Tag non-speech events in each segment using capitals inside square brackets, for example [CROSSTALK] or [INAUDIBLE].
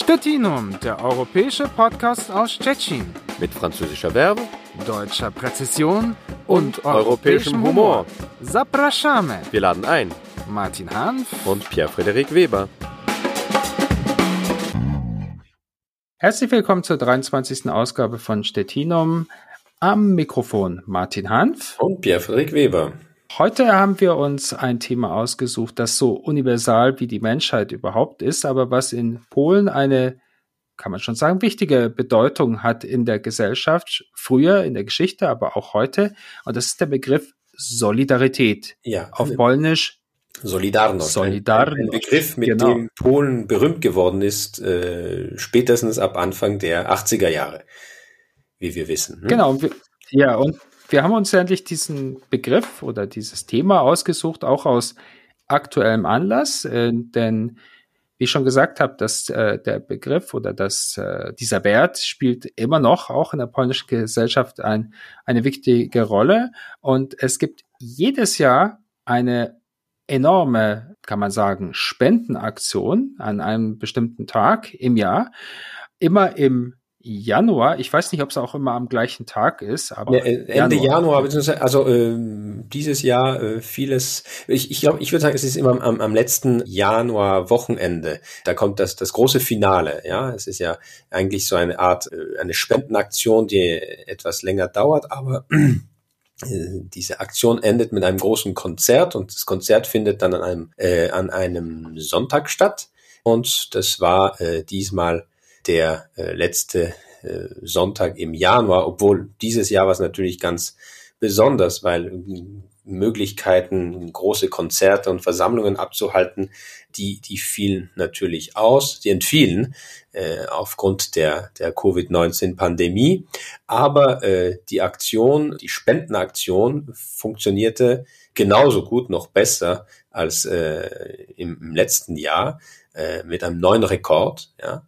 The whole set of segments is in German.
Stettinum, der europäische Podcast aus Tschechien. Mit französischer Verbe, deutscher Präzision und, und europäischem Humor. Zapraszamy. Wir laden ein. Martin Hanf und Pierre-Frederik Weber. Herzlich willkommen zur 23. Ausgabe von Stettinum. Am Mikrofon Martin Hanf und Pierre-Frederik Weber. Heute haben wir uns ein Thema ausgesucht, das so universal wie die Menschheit überhaupt ist, aber was in Polen eine, kann man schon sagen, wichtige Bedeutung hat in der Gesellschaft, früher in der Geschichte, aber auch heute. Und das ist der Begriff Solidarität. Ja. Auf Polnisch Solidarność. Solidarność. Ein, Begriff, mit genau. dem Polen berühmt geworden ist, äh, spätestens ab Anfang der 80er Jahre, wie wir wissen. Ne? Genau. Ja, und wir haben uns endlich diesen Begriff oder dieses Thema ausgesucht, auch aus aktuellem Anlass, äh, denn wie ich schon gesagt habe, dass äh, der Begriff oder dass äh, dieser Wert spielt immer noch auch in der polnischen Gesellschaft ein, eine wichtige Rolle. Und es gibt jedes Jahr eine enorme, kann man sagen, Spendenaktion an einem bestimmten Tag im Jahr, immer im Januar. Ich weiß nicht, ob es auch immer am gleichen Tag ist, aber ja, Ende Januar, Januar beziehungsweise also äh, dieses Jahr äh, vieles. Ich, ich glaube, ich würde sagen, es ist immer am, am letzten Januar-Wochenende. Da kommt das das große Finale. Ja, es ist ja eigentlich so eine Art äh, eine Spendenaktion, die etwas länger dauert, aber äh, diese Aktion endet mit einem großen Konzert und das Konzert findet dann an einem äh, an einem Sonntag statt und das war äh, diesmal der äh, letzte äh, Sonntag im Januar, obwohl dieses Jahr war es natürlich ganz besonders, weil Möglichkeiten, große Konzerte und Versammlungen abzuhalten, die, die fielen natürlich aus, die entfielen äh, aufgrund der, der Covid-19-Pandemie. Aber äh, die Aktion, die Spendenaktion funktionierte genauso gut, noch besser als äh, im, im letzten Jahr äh, mit einem neuen Rekord. Ja.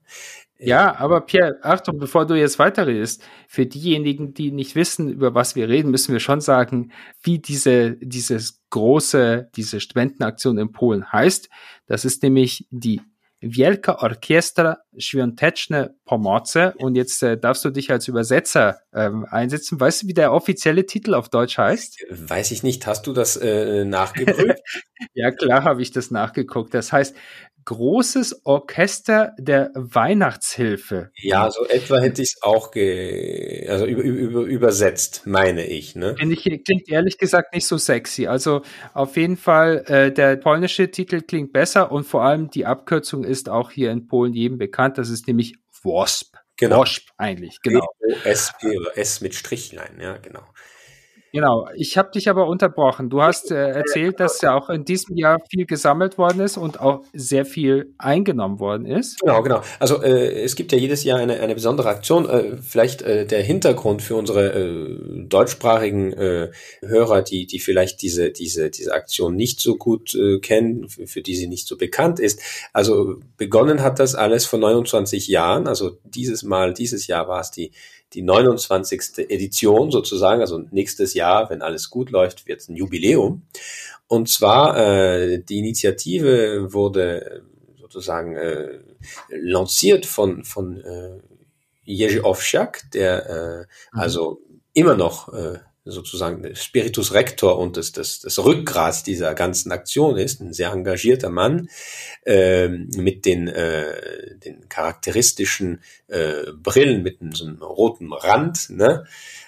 Ja, aber Pierre, Achtung, bevor du jetzt weiterredest, für diejenigen, die nicht wissen, über was wir reden, müssen wir schon sagen, wie diese, dieses große, diese Spendenaktion in Polen heißt. Das ist nämlich die Wielka Orkiestra Świąteczne Pomoce. Und jetzt äh, darfst du dich als Übersetzer ähm, einsetzen. Weißt du, wie der offizielle Titel auf Deutsch heißt? Weiß ich nicht. Hast du das äh, nachgeprüft? [LAUGHS] ja, klar habe ich das nachgeguckt. Das heißt großes Orchester der Weihnachtshilfe. Ja, so etwa hätte ich es auch ge also über, über, übersetzt, meine ich. Ne? Ich, klingt ehrlich gesagt nicht so sexy. Also auf jeden Fall, äh, der polnische Titel klingt besser und vor allem die Abkürzung ist auch hier in Polen jedem bekannt. Das ist nämlich WOSP. Genau. WOSP eigentlich, genau. S-P oder S mit Strichlein, ja, genau. Genau, ich habe dich aber unterbrochen. Du hast äh, erzählt, dass ja auch in diesem Jahr viel gesammelt worden ist und auch sehr viel eingenommen worden ist. Genau, genau. Also äh, es gibt ja jedes Jahr eine, eine besondere Aktion. Äh, vielleicht äh, der Hintergrund für unsere äh, deutschsprachigen äh, Hörer, die, die vielleicht diese, diese, diese Aktion nicht so gut kennen, für, für die sie nicht so bekannt ist. Also begonnen hat das alles vor 29 Jahren. Also dieses Mal, dieses Jahr war es die die 29. Edition sozusagen, also nächstes Jahr, wenn alles gut läuft, wird es ein Jubiläum. Und zwar äh, die Initiative wurde sozusagen äh, lanciert von von äh, Jerzy Owsiak, der äh, mhm. also immer noch äh, sozusagen Spiritus Rector und das, das, das Rückgrat dieser ganzen Aktion ist, ein sehr engagierter Mann äh, mit den, äh, den charakteristischen äh, Brillen mit so einem roten Rand, ne?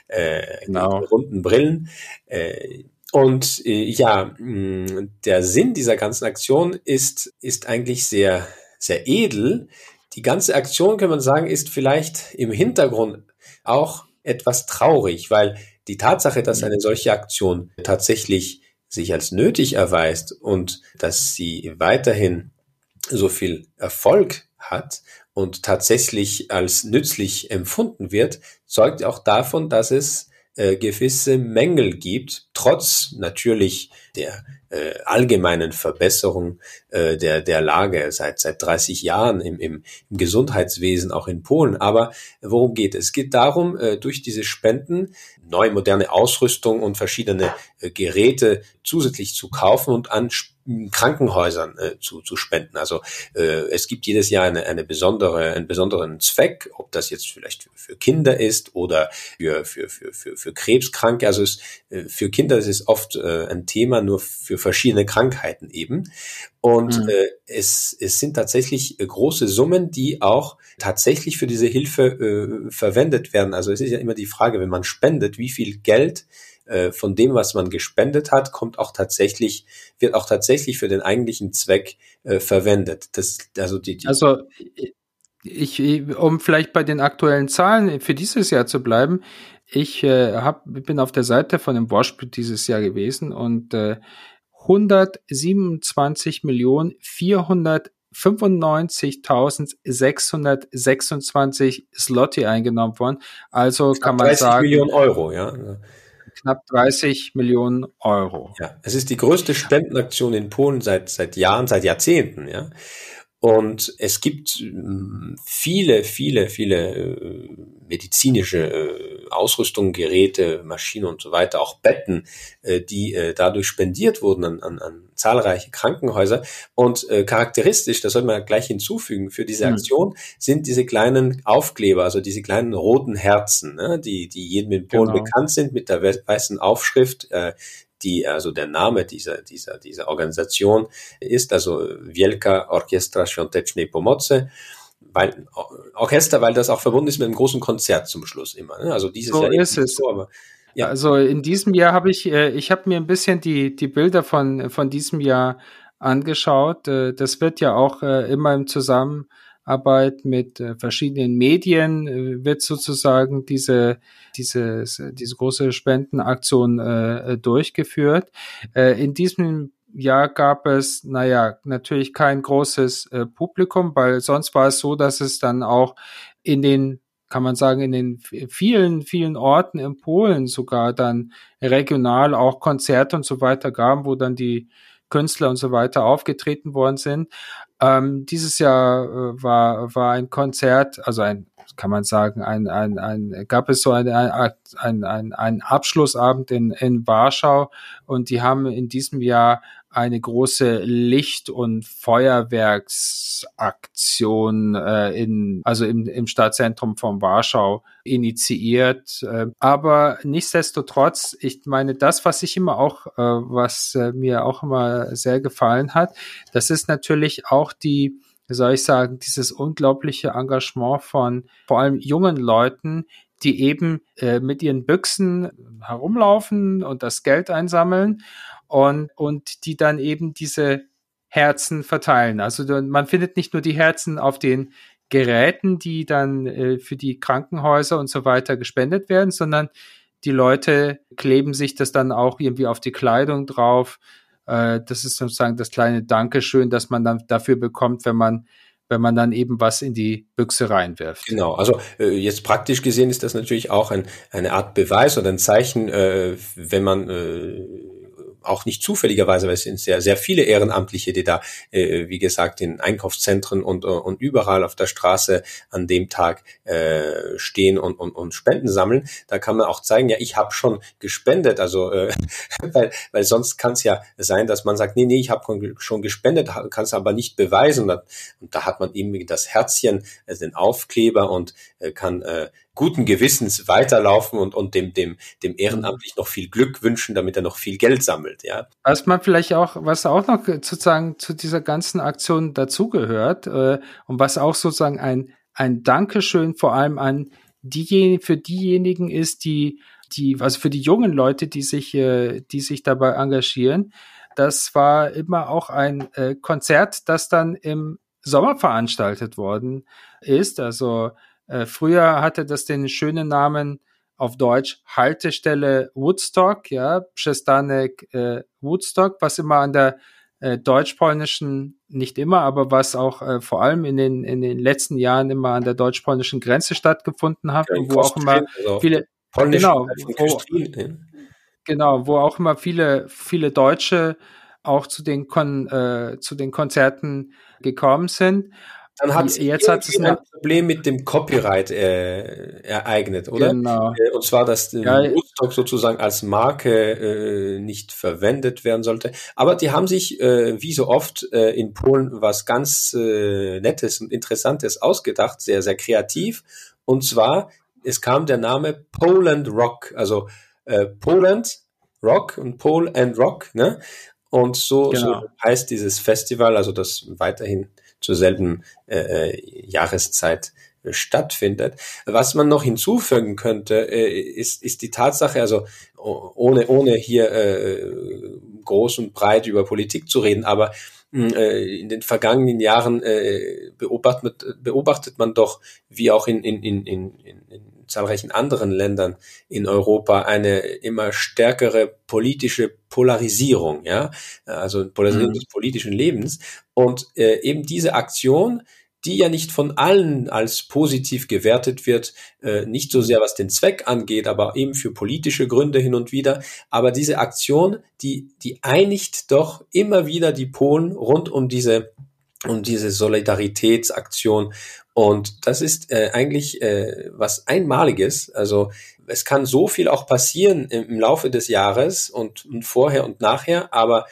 äh, genau. runden Brillen. Äh, und äh, ja, mh, der Sinn dieser ganzen Aktion ist, ist eigentlich sehr, sehr edel. Die ganze Aktion, kann man sagen, ist vielleicht im Hintergrund auch etwas traurig, weil die Tatsache, dass eine solche Aktion tatsächlich sich als nötig erweist und dass sie weiterhin so viel Erfolg hat und tatsächlich als nützlich empfunden wird, zeugt auch davon, dass es äh, gewisse Mängel gibt, trotz natürlich der äh, allgemeinen Verbesserung äh, der, der Lage seit, seit 30 Jahren im, im, im Gesundheitswesen, auch in Polen. Aber worum geht es? Es geht darum, äh, durch diese Spenden neue moderne Ausrüstung und verschiedene äh, Geräte zusätzlich zu kaufen und an Krankenhäusern äh, zu, zu spenden. Also äh, es gibt jedes Jahr eine, eine besondere, einen besonderen Zweck, ob das jetzt vielleicht für, für Kinder ist oder für, für, für, für, Krebskranke. Also es, äh, für Kinder ist es oft äh, ein Thema nur für verschiedene Krankheiten eben. Und mhm. äh, es, es sind tatsächlich äh, große Summen, die auch tatsächlich für diese Hilfe äh, verwendet werden. Also es ist ja immer die Frage, wenn man spendet, wie viel Geld äh, von dem, was man gespendet hat, kommt auch tatsächlich, wird auch tatsächlich für den eigentlichen Zweck äh, verwendet. Das, also die, die also ich, um vielleicht bei den aktuellen Zahlen für dieses Jahr zu bleiben, ich äh, hab, bin auf der Seite von dem Worspiel dieses Jahr gewesen und äh, 127 Millionen 495.626 Slotti eingenommen worden. Also kann man 30 sagen. Millionen Euro, ja knapp 30 Millionen Euro. Ja, es ist die größte Spendenaktion in Polen seit, seit Jahren, seit Jahrzehnten, ja. Und es gibt hm, viele, viele, viele äh, medizinische äh, Ausrüstung, Geräte, Maschinen und so weiter, auch Betten, äh, die dadurch spendiert wurden an, an, an zahlreiche Krankenhäuser. Und charakteristisch, das soll man gleich hinzufügen, für diese hm. Aktion sind diese kleinen Aufkleber, also diese kleinen roten Herzen, ne, die, die jedem in Polen genau. bekannt sind mit der weißen Aufschrift, die also der Name dieser, dieser, dieser Organisation ist, also Wielka Orkiestra Świątecznej Pomocy weil Orchester, weil das auch verbunden ist mit einem großen Konzert zum Schluss immer. Ne? Also dieses so Jahr ist es. So, aber, ja. Also in diesem Jahr habe ich, äh, ich habe mir ein bisschen die die Bilder von von diesem Jahr angeschaut. Äh, das wird ja auch äh, immer im Zusammenhang Arbeit mit äh, verschiedenen Medien äh, wird sozusagen diese, diese, diese große Spendenaktion äh, durchgeführt. Äh, in diesem Jahr gab es, naja, natürlich kein großes äh, Publikum, weil sonst war es so, dass es dann auch in den kann man sagen, in den vielen, vielen Orten in Polen sogar dann regional auch Konzerte und so weiter gab, wo dann die Künstler und so weiter aufgetreten worden sind. Ähm, dieses Jahr äh, war, war ein Konzert, also ein, kann man sagen, ein, ein, ein gab es so ein, ein, ein, ein, ein Abschlussabend in, in Warschau und die haben in diesem Jahr eine große Licht- und Feuerwerksaktion äh, in, also im, im Stadtzentrum von Warschau initiiert. Äh, aber nichtsdestotrotz, ich meine, das, was ich immer auch, äh, was äh, mir auch immer sehr gefallen hat, das ist natürlich auch die, soll ich sagen, dieses unglaubliche Engagement von vor allem jungen Leuten, die eben äh, mit ihren Büchsen herumlaufen und das Geld einsammeln und, und die dann eben diese Herzen verteilen. Also man findet nicht nur die Herzen auf den Geräten, die dann äh, für die Krankenhäuser und so weiter gespendet werden, sondern die Leute kleben sich das dann auch irgendwie auf die Kleidung drauf. Äh, das ist sozusagen das kleine Dankeschön, das man dann dafür bekommt, wenn man wenn man dann eben was in die Büchse reinwirft. Genau, also äh, jetzt praktisch gesehen ist das natürlich auch ein, eine Art Beweis oder ein Zeichen, äh, wenn man äh, auch nicht zufälligerweise, weil es sind sehr, sehr viele Ehrenamtliche, die da, äh, wie gesagt, in Einkaufszentren und, und überall auf der Straße an dem Tag äh, stehen und, und, und Spenden sammeln. Da kann man auch zeigen, ja, ich habe schon gespendet. Also, äh, [LAUGHS] weil, weil sonst kann es ja sein, dass man sagt, nee, nee, ich habe schon gespendet, kann es aber nicht beweisen. Und da hat man eben das Herzchen, also den Aufkleber und äh, kann äh, guten Gewissens weiterlaufen und, und dem, dem, dem Ehrenamtlich noch viel Glück wünschen, damit er noch viel Geld sammelt, ja. Was man vielleicht auch, was auch noch sozusagen zu dieser ganzen Aktion dazugehört, äh, und was auch sozusagen ein, ein Dankeschön vor allem an diejenigen, für diejenigen ist, die, die, also für die jungen Leute, die sich, äh, die sich dabei engagieren. Das war immer auch ein äh, Konzert, das dann im Sommer veranstaltet worden ist. Also äh, früher hatte das den schönen Namen auf Deutsch Haltestelle Woodstock, ja, Przestanek äh, Woodstock, was immer an der äh, deutsch-polnischen, nicht immer, aber was auch äh, vor allem in den, in den letzten Jahren immer an der deutsch-polnischen Grenze stattgefunden hat, ja, wo auch immer also viele, genau, wo, genau, wo auch immer viele, viele Deutsche auch zu den, Kon äh, zu den Konzerten gekommen sind. Dann hat jetzt hat es ein Problem mit dem Copyright äh, ereignet, oder? Genau. Äh, und zwar, dass ja, Woodstock sozusagen als Marke äh, nicht verwendet werden sollte. Aber die haben sich, äh, wie so oft äh, in Polen, was ganz äh, Nettes und Interessantes ausgedacht, sehr, sehr kreativ. Und zwar, es kam der Name Poland Rock, also äh, Poland Rock und Pole and Rock, ne? Und so, genau. so heißt dieses Festival, also das weiterhin zur selben äh, äh, Jahreszeit äh, stattfindet. Was man noch hinzufügen könnte, äh, ist, ist die Tatsache, also ohne, ohne hier äh, groß und breit über Politik zu reden, aber hm, in den vergangenen Jahren äh, beobachtet, beobachtet man doch, wie auch in, in, in, in, in zahlreichen anderen Ländern in Europa eine immer stärkere politische Polarisierung, ja, also Polarisierung mhm. des politischen Lebens. Und äh, eben diese Aktion, die ja nicht von allen als positiv gewertet wird, äh, nicht so sehr was den Zweck angeht, aber eben für politische Gründe hin und wieder. Aber diese Aktion, die, die einigt doch immer wieder die Polen rund um diese um diese Solidaritätsaktion. Und das ist äh, eigentlich äh, was Einmaliges. Also es kann so viel auch passieren im, im Laufe des Jahres und, und vorher und nachher, aber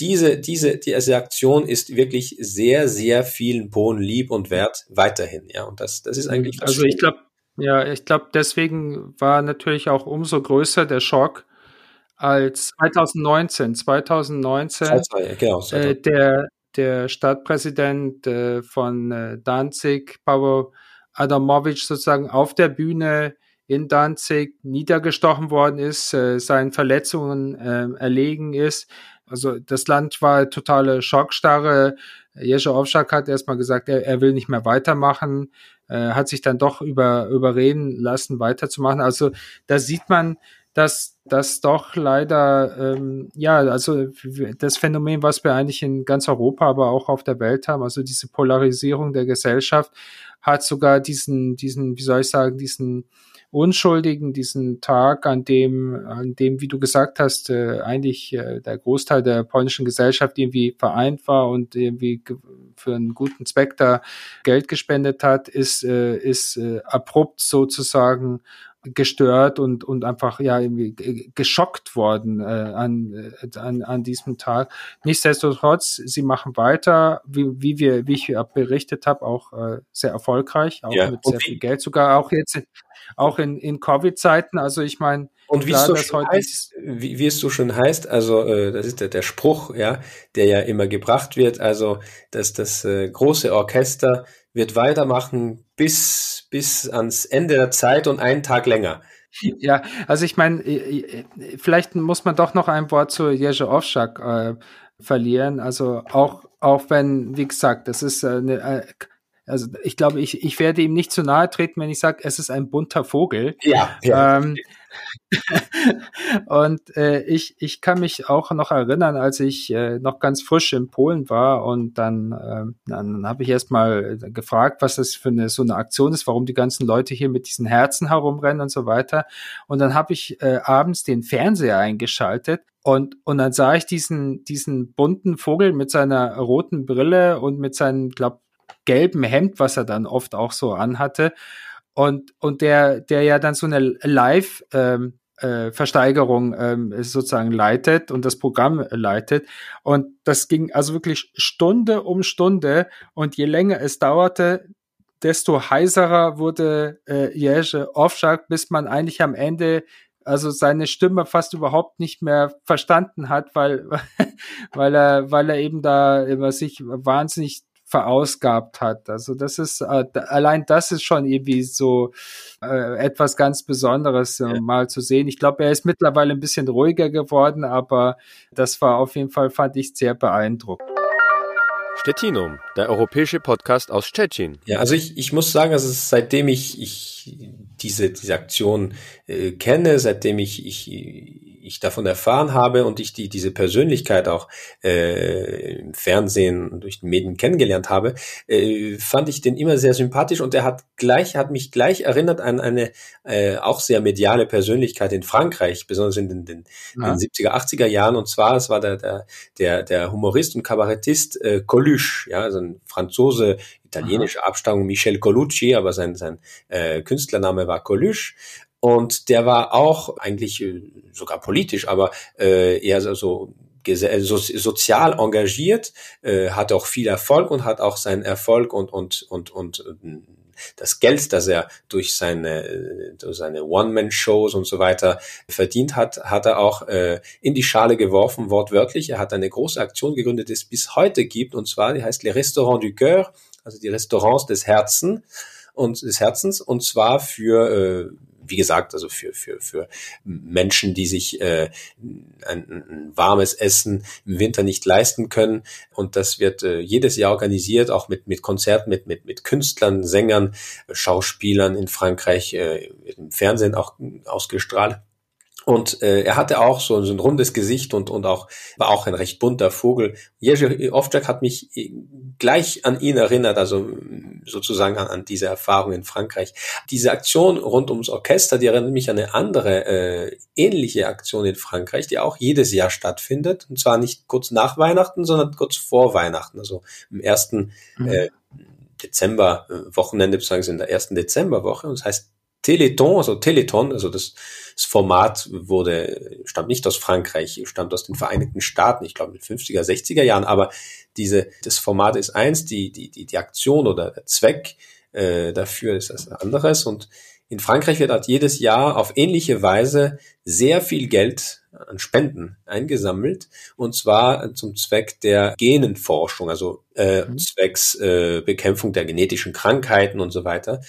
diese, diese, diese Aktion ist wirklich sehr, sehr vielen Polen lieb und wert weiterhin. Ja, und das, das ist eigentlich. Also ich glaube, ja, ich glaube, deswegen war natürlich auch umso größer der Schock, als 2019, 2019, 2019 genau, äh, der, der Stadtpräsident äh, von äh, Danzig, Pavel Adamovic, sozusagen auf der Bühne in Danzig niedergestochen worden ist, äh, seinen Verletzungen äh, erlegen ist. Also das Land war totale Schockstarre. Jerzy Ovschak hat erstmal gesagt, er, er will nicht mehr weitermachen, äh, hat sich dann doch über, überreden lassen, weiterzumachen. Also da sieht man, dass das doch leider, ähm, ja, also das Phänomen, was wir eigentlich in ganz Europa, aber auch auf der Welt haben, also diese Polarisierung der Gesellschaft, hat sogar diesen, diesen, wie soll ich sagen, diesen Unschuldigen, diesen Tag, an dem, an dem, wie du gesagt hast, äh, eigentlich äh, der Großteil der polnischen Gesellschaft irgendwie vereint war und irgendwie für einen guten Zweck da Geld gespendet hat, ist, äh, ist äh, abrupt sozusagen gestört und und einfach ja irgendwie geschockt worden äh, an, äh, an an diesem Tag. Nichtsdestotrotz, sie machen weiter, wie, wie wir wie ich berichtet habe, auch äh, sehr erfolgreich, auch ja. mit sehr viel Geld, sogar auch jetzt auch in in Covid-Zeiten. Also ich meine und wie es so schön heißt, wie, wie es so schön heißt, also äh, das ist der, der Spruch, ja, der ja immer gebracht wird, also dass das äh, große Orchester wird weitermachen bis, bis ans Ende der Zeit und einen Tag länger. Ja, also ich meine, vielleicht muss man doch noch ein Wort zu Jerzy Owczak äh, verlieren. Also auch, auch wenn, wie gesagt, das ist eine, äh, also ich glaube, ich, ich werde ihm nicht zu nahe treten, wenn ich sage, es ist ein bunter Vogel. Ja. ja. Ähm, [LAUGHS] und äh, ich, ich kann mich auch noch erinnern, als ich äh, noch ganz frisch in Polen war und dann, äh, dann habe ich erst mal gefragt, was das für eine so eine Aktion ist, warum die ganzen Leute hier mit diesen Herzen herumrennen und so weiter. Und dann habe ich äh, abends den Fernseher eingeschaltet und, und dann sah ich diesen, diesen bunten Vogel mit seiner roten Brille und mit seinem, glaub, gelben Hemd, was er dann oft auch so anhatte und, und der, der ja dann so eine Live- ähm, äh, Versteigerung ähm, sozusagen leitet und das Programm leitet. Und das ging also wirklich Stunde um Stunde. Und je länger es dauerte, desto heiserer wurde äh, Jerzy Owczak, bis man eigentlich am Ende also seine Stimme fast überhaupt nicht mehr verstanden hat, weil, [LAUGHS] weil er, weil er eben da über sich wahnsinnig verausgabt hat. Also das ist äh, allein das ist schon irgendwie so äh, etwas ganz Besonderes äh, ja. mal zu sehen. Ich glaube, er ist mittlerweile ein bisschen ruhiger geworden, aber das war auf jeden Fall fand ich sehr beeindruckend. Stettinum, der europäische Podcast aus Stettin. Ja, also ich, ich muss sagen, also seitdem ich, ich diese, diese Aktion äh, kenne, seitdem ich, ich ich davon erfahren habe und ich die, diese Persönlichkeit auch äh, im Fernsehen und durch die Medien kennengelernt habe, äh, fand ich den immer sehr sympathisch und er hat gleich, hat mich gleich erinnert an eine äh, auch sehr mediale Persönlichkeit in Frankreich, besonders in den, den, ja. den 70er, 80er Jahren. Und zwar, es war der, der, der, der Humorist und Kabarettist äh, Coluche, ja, also ein Franzose italienische Abstammung Michel Colucci, aber sein, sein äh, Künstlername war Coluche. Und der war auch eigentlich äh, sogar politisch, aber äh, eher so, so so, sozial engagiert, äh, hat auch viel Erfolg und hat auch seinen Erfolg und und und und das Geld, das er durch seine durch seine One-Man-Shows und so weiter verdient hat, hat er auch äh, in die Schale geworfen, wortwörtlich. Er hat eine große Aktion gegründet, die es bis heute gibt, und zwar die heißt Les Restaurants du Cœur, also die Restaurants des Herzens und des Herzens, und zwar für äh, wie gesagt, also für, für, für Menschen, die sich äh, ein, ein warmes Essen im Winter nicht leisten können. Und das wird äh, jedes Jahr organisiert, auch mit, mit Konzerten, mit, mit, mit Künstlern, Sängern, Schauspielern in Frankreich, äh, im Fernsehen auch ausgestrahlt. Und äh, er hatte auch so, so ein rundes Gesicht und, und auch war auch ein recht bunter Vogel. Jerzy Ovczak hat mich äh, gleich an ihn erinnert, also sozusagen an, an diese Erfahrung in Frankreich. Diese Aktion rund ums Orchester, die erinnert mich an eine andere äh, ähnliche Aktion in Frankreich, die auch jedes Jahr stattfindet. Und zwar nicht kurz nach Weihnachten, sondern kurz vor Weihnachten, also im ersten mhm. äh, Dezember, äh, Wochenende, beziehungsweise in der ersten Dezemberwoche. Und das heißt Teleton, also Teleton, also das, das Format wurde, stammt nicht aus Frankreich, stammt aus den Vereinigten Staaten, ich glaube in den 50er, 60er Jahren, aber diese, das Format ist eins, die, die, die, die Aktion oder der Zweck äh, dafür ist das anderes. Und in Frankreich wird halt jedes Jahr auf ähnliche Weise sehr viel Geld an Spenden eingesammelt und zwar zum Zweck der Genenforschung, also äh, mhm. zwecks äh, Bekämpfung der genetischen Krankheiten und so weiter.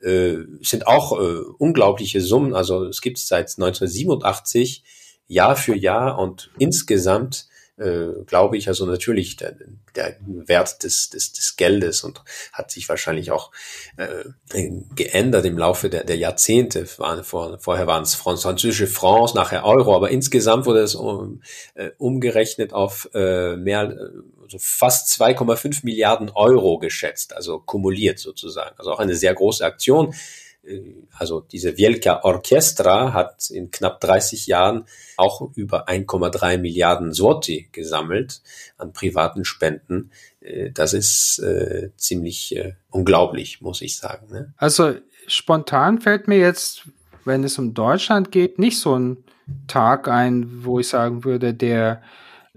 Äh, sind auch äh, unglaubliche Summen. Also es gibt es seit 1987 Jahr für Jahr und insgesamt äh, glaube ich, also natürlich der, der Wert des, des, des Geldes und hat sich wahrscheinlich auch äh, geändert im Laufe der, der Jahrzehnte. War, vor, vorher waren es französische Francs, nachher Euro, aber insgesamt wurde es um, äh, umgerechnet auf äh, mehr, also fast 2,5 Milliarden Euro geschätzt, also kumuliert sozusagen. Also auch eine sehr große Aktion also diese Wielka Orchestra hat in knapp 30 Jahren auch über 1,3 Milliarden Zloty gesammelt an privaten Spenden. Äh, das ist äh, ziemlich äh, unglaublich, muss ich sagen. Ne? Also spontan fällt mir jetzt, wenn es um Deutschland geht, nicht so ein Tag ein, wo ich sagen würde, der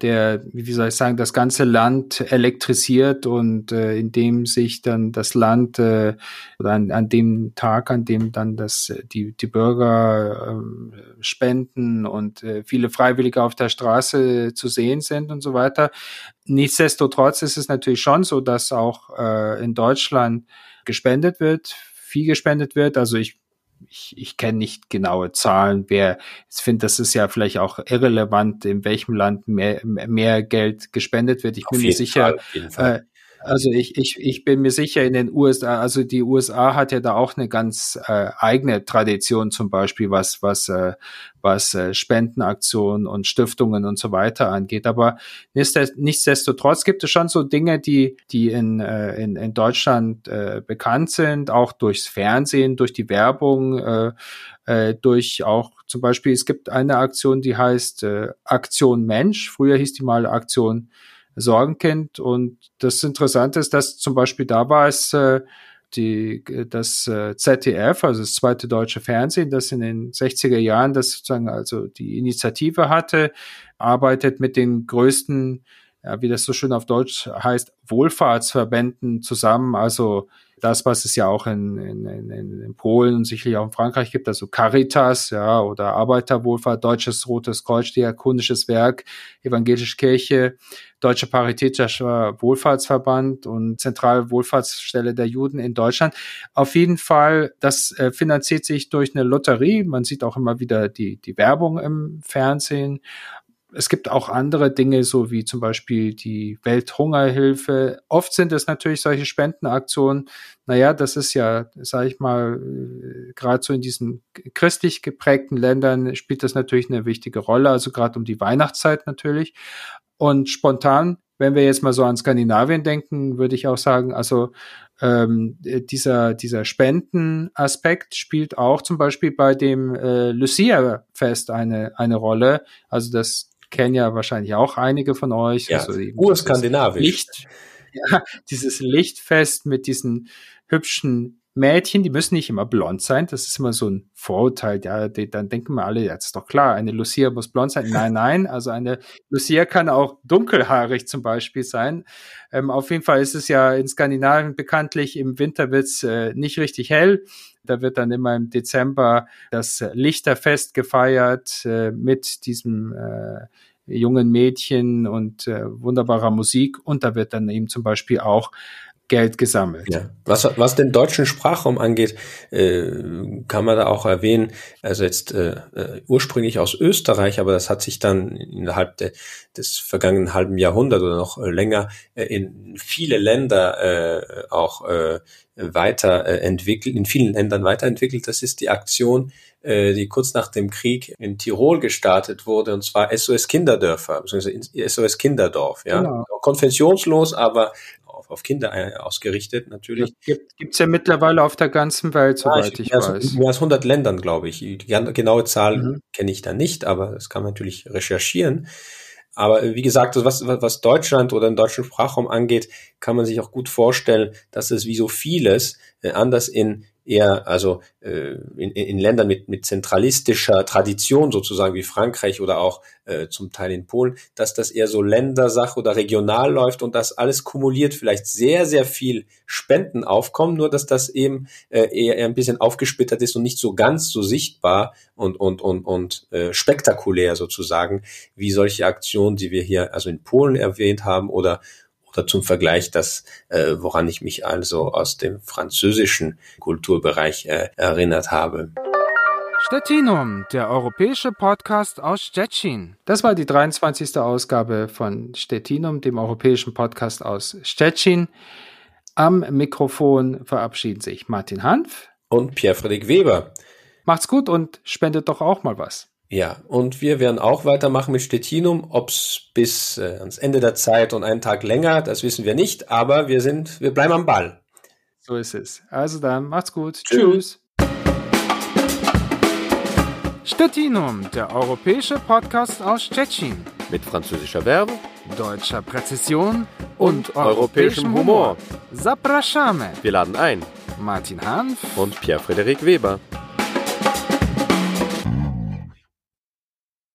der, wie soll ich sagen, das ganze Land elektrisiert und äh, in dem sich dann das Land äh, oder an, an dem Tag, an dem dann das die die Bürger äh, spenden und äh, viele Freiwillige auf der Straße zu sehen sind und so weiter. Nichtsdestotrotz ist es natürlich schon so, dass auch äh, in Deutschland gespendet wird, viel gespendet wird. Also ich ich, ich kenne nicht genaue Zahlen. Wer, ich finde, das ist ja vielleicht auch irrelevant, in welchem Land mehr, mehr Geld gespendet wird. Ich Auf bin mir sicher, Fall, also ich, ich, ich bin mir sicher, in den USA, also die USA hat ja da auch eine ganz äh, eigene Tradition, zum Beispiel was, was, äh, was äh, Spendenaktionen und Stiftungen und so weiter angeht. Aber nichtsdestotrotz gibt es schon so Dinge, die, die in, äh, in, in Deutschland äh, bekannt sind, auch durchs Fernsehen, durch die Werbung, äh, äh, durch auch zum Beispiel, es gibt eine Aktion, die heißt äh, Aktion Mensch. Früher hieß die mal Aktion Sorgenkind. Und das Interessante ist, dass zum Beispiel da war es äh, die, das äh, ZDF, also das zweite deutsche Fernsehen, das in den 60er Jahren das sozusagen also die Initiative hatte, arbeitet mit den größten, ja, wie das so schön auf Deutsch heißt, Wohlfahrtsverbänden zusammen, also das, was es ja auch in, in, in, in Polen und sicherlich auch in Frankreich gibt, also Caritas, ja, oder Arbeiterwohlfahrt, Deutsches Rotes Kreuz, Diakonisches Werk, Evangelische Kirche, Deutsche Paritätischer Wohlfahrtsverband und Zentrale Wohlfahrtsstelle der Juden in Deutschland. Auf jeden Fall, das äh, finanziert sich durch eine Lotterie. Man sieht auch immer wieder die, die Werbung im Fernsehen es gibt auch andere Dinge, so wie zum Beispiel die Welthungerhilfe. Oft sind es natürlich solche Spendenaktionen. Naja, das ist ja, sage ich mal, äh, gerade so in diesen christlich geprägten Ländern spielt das natürlich eine wichtige Rolle, also gerade um die Weihnachtszeit natürlich. Und spontan, wenn wir jetzt mal so an Skandinavien denken, würde ich auch sagen, also ähm, dieser, dieser Spendenaspekt spielt auch zum Beispiel bei dem äh, Lucia-Fest eine, eine Rolle. Also das kennen ja wahrscheinlich auch einige von euch. Ja, also urskandinavisch. Licht, [LAUGHS] ja, dieses Lichtfest mit diesen hübschen Mädchen, die müssen nicht immer blond sein. Das ist immer so ein Vorurteil. Ja, die, dann denken wir alle, ja, das ist doch klar, eine Lucia muss blond sein. Nein, [LAUGHS] nein. Also eine Lucia kann auch dunkelhaarig zum Beispiel sein. Ähm, auf jeden Fall ist es ja in Skandinavien bekanntlich im Winter wird's äh, nicht richtig hell. Da wird dann immer im Dezember das Lichterfest gefeiert äh, mit diesem äh, jungen Mädchen und äh, wunderbarer Musik. Und da wird dann eben zum Beispiel auch Geld gesammelt. Ja. Was, was den deutschen Sprachraum angeht, äh, kann man da auch erwähnen, also jetzt äh, äh, ursprünglich aus Österreich, aber das hat sich dann innerhalb de, des vergangenen halben Jahrhunderts oder noch länger äh, in viele Länder äh, auch äh, weiterentwickelt, in vielen Ländern weiterentwickelt. Das ist die Aktion, äh, die kurz nach dem Krieg in Tirol gestartet wurde, und zwar SOS Kinderdörfer, beziehungsweise SOS Kinderdorf. Ja, genau. konfessionslos, aber auf, Kinder äh, ausgerichtet natürlich. Gibt es ja mittlerweile auf der ganzen Welt, soweit ja, ich, ich mehr weiß. Als, mehr als 100 Ländern, glaube ich. Die genaue Zahl mhm. kenne ich da nicht, aber das kann man natürlich recherchieren. Aber wie gesagt, was, was Deutschland oder den deutschen Sprachraum angeht, kann man sich auch gut vorstellen, dass es wie so vieles äh, anders in eher also äh, in, in Ländern mit, mit zentralistischer Tradition sozusagen wie Frankreich oder auch äh, zum Teil in Polen, dass das eher so Ländersache oder regional läuft und das alles kumuliert vielleicht sehr, sehr viel Spenden aufkommen, nur dass das eben äh, eher, eher ein bisschen aufgesplittert ist und nicht so ganz so sichtbar und, und, und, und äh, spektakulär sozusagen wie solche Aktionen, die wir hier also in Polen erwähnt haben oder oder zum Vergleich das, äh, woran ich mich also aus dem französischen Kulturbereich äh, erinnert habe. Stettinum, der europäische Podcast aus Stettin. Das war die 23. Ausgabe von Stettinum, dem europäischen Podcast aus Stettin. Am Mikrofon verabschieden sich Martin Hanf und Pierre-Frederik Weber. Macht's gut und spendet doch auch mal was. Ja, und wir werden auch weitermachen mit Stettinum. Ob's bis äh, ans Ende der Zeit und einen Tag länger, das wissen wir nicht, aber wir sind, wir bleiben am Ball. So ist es. Also dann, macht's gut. Tschüss. Tschüss. Stettinum, der europäische Podcast aus Stettin. Mit französischer Werbung, deutscher Präzision und, und europäischem Humor. Zapraszamy. Wir laden ein. Martin Hanf und Pierre-Frederik Weber.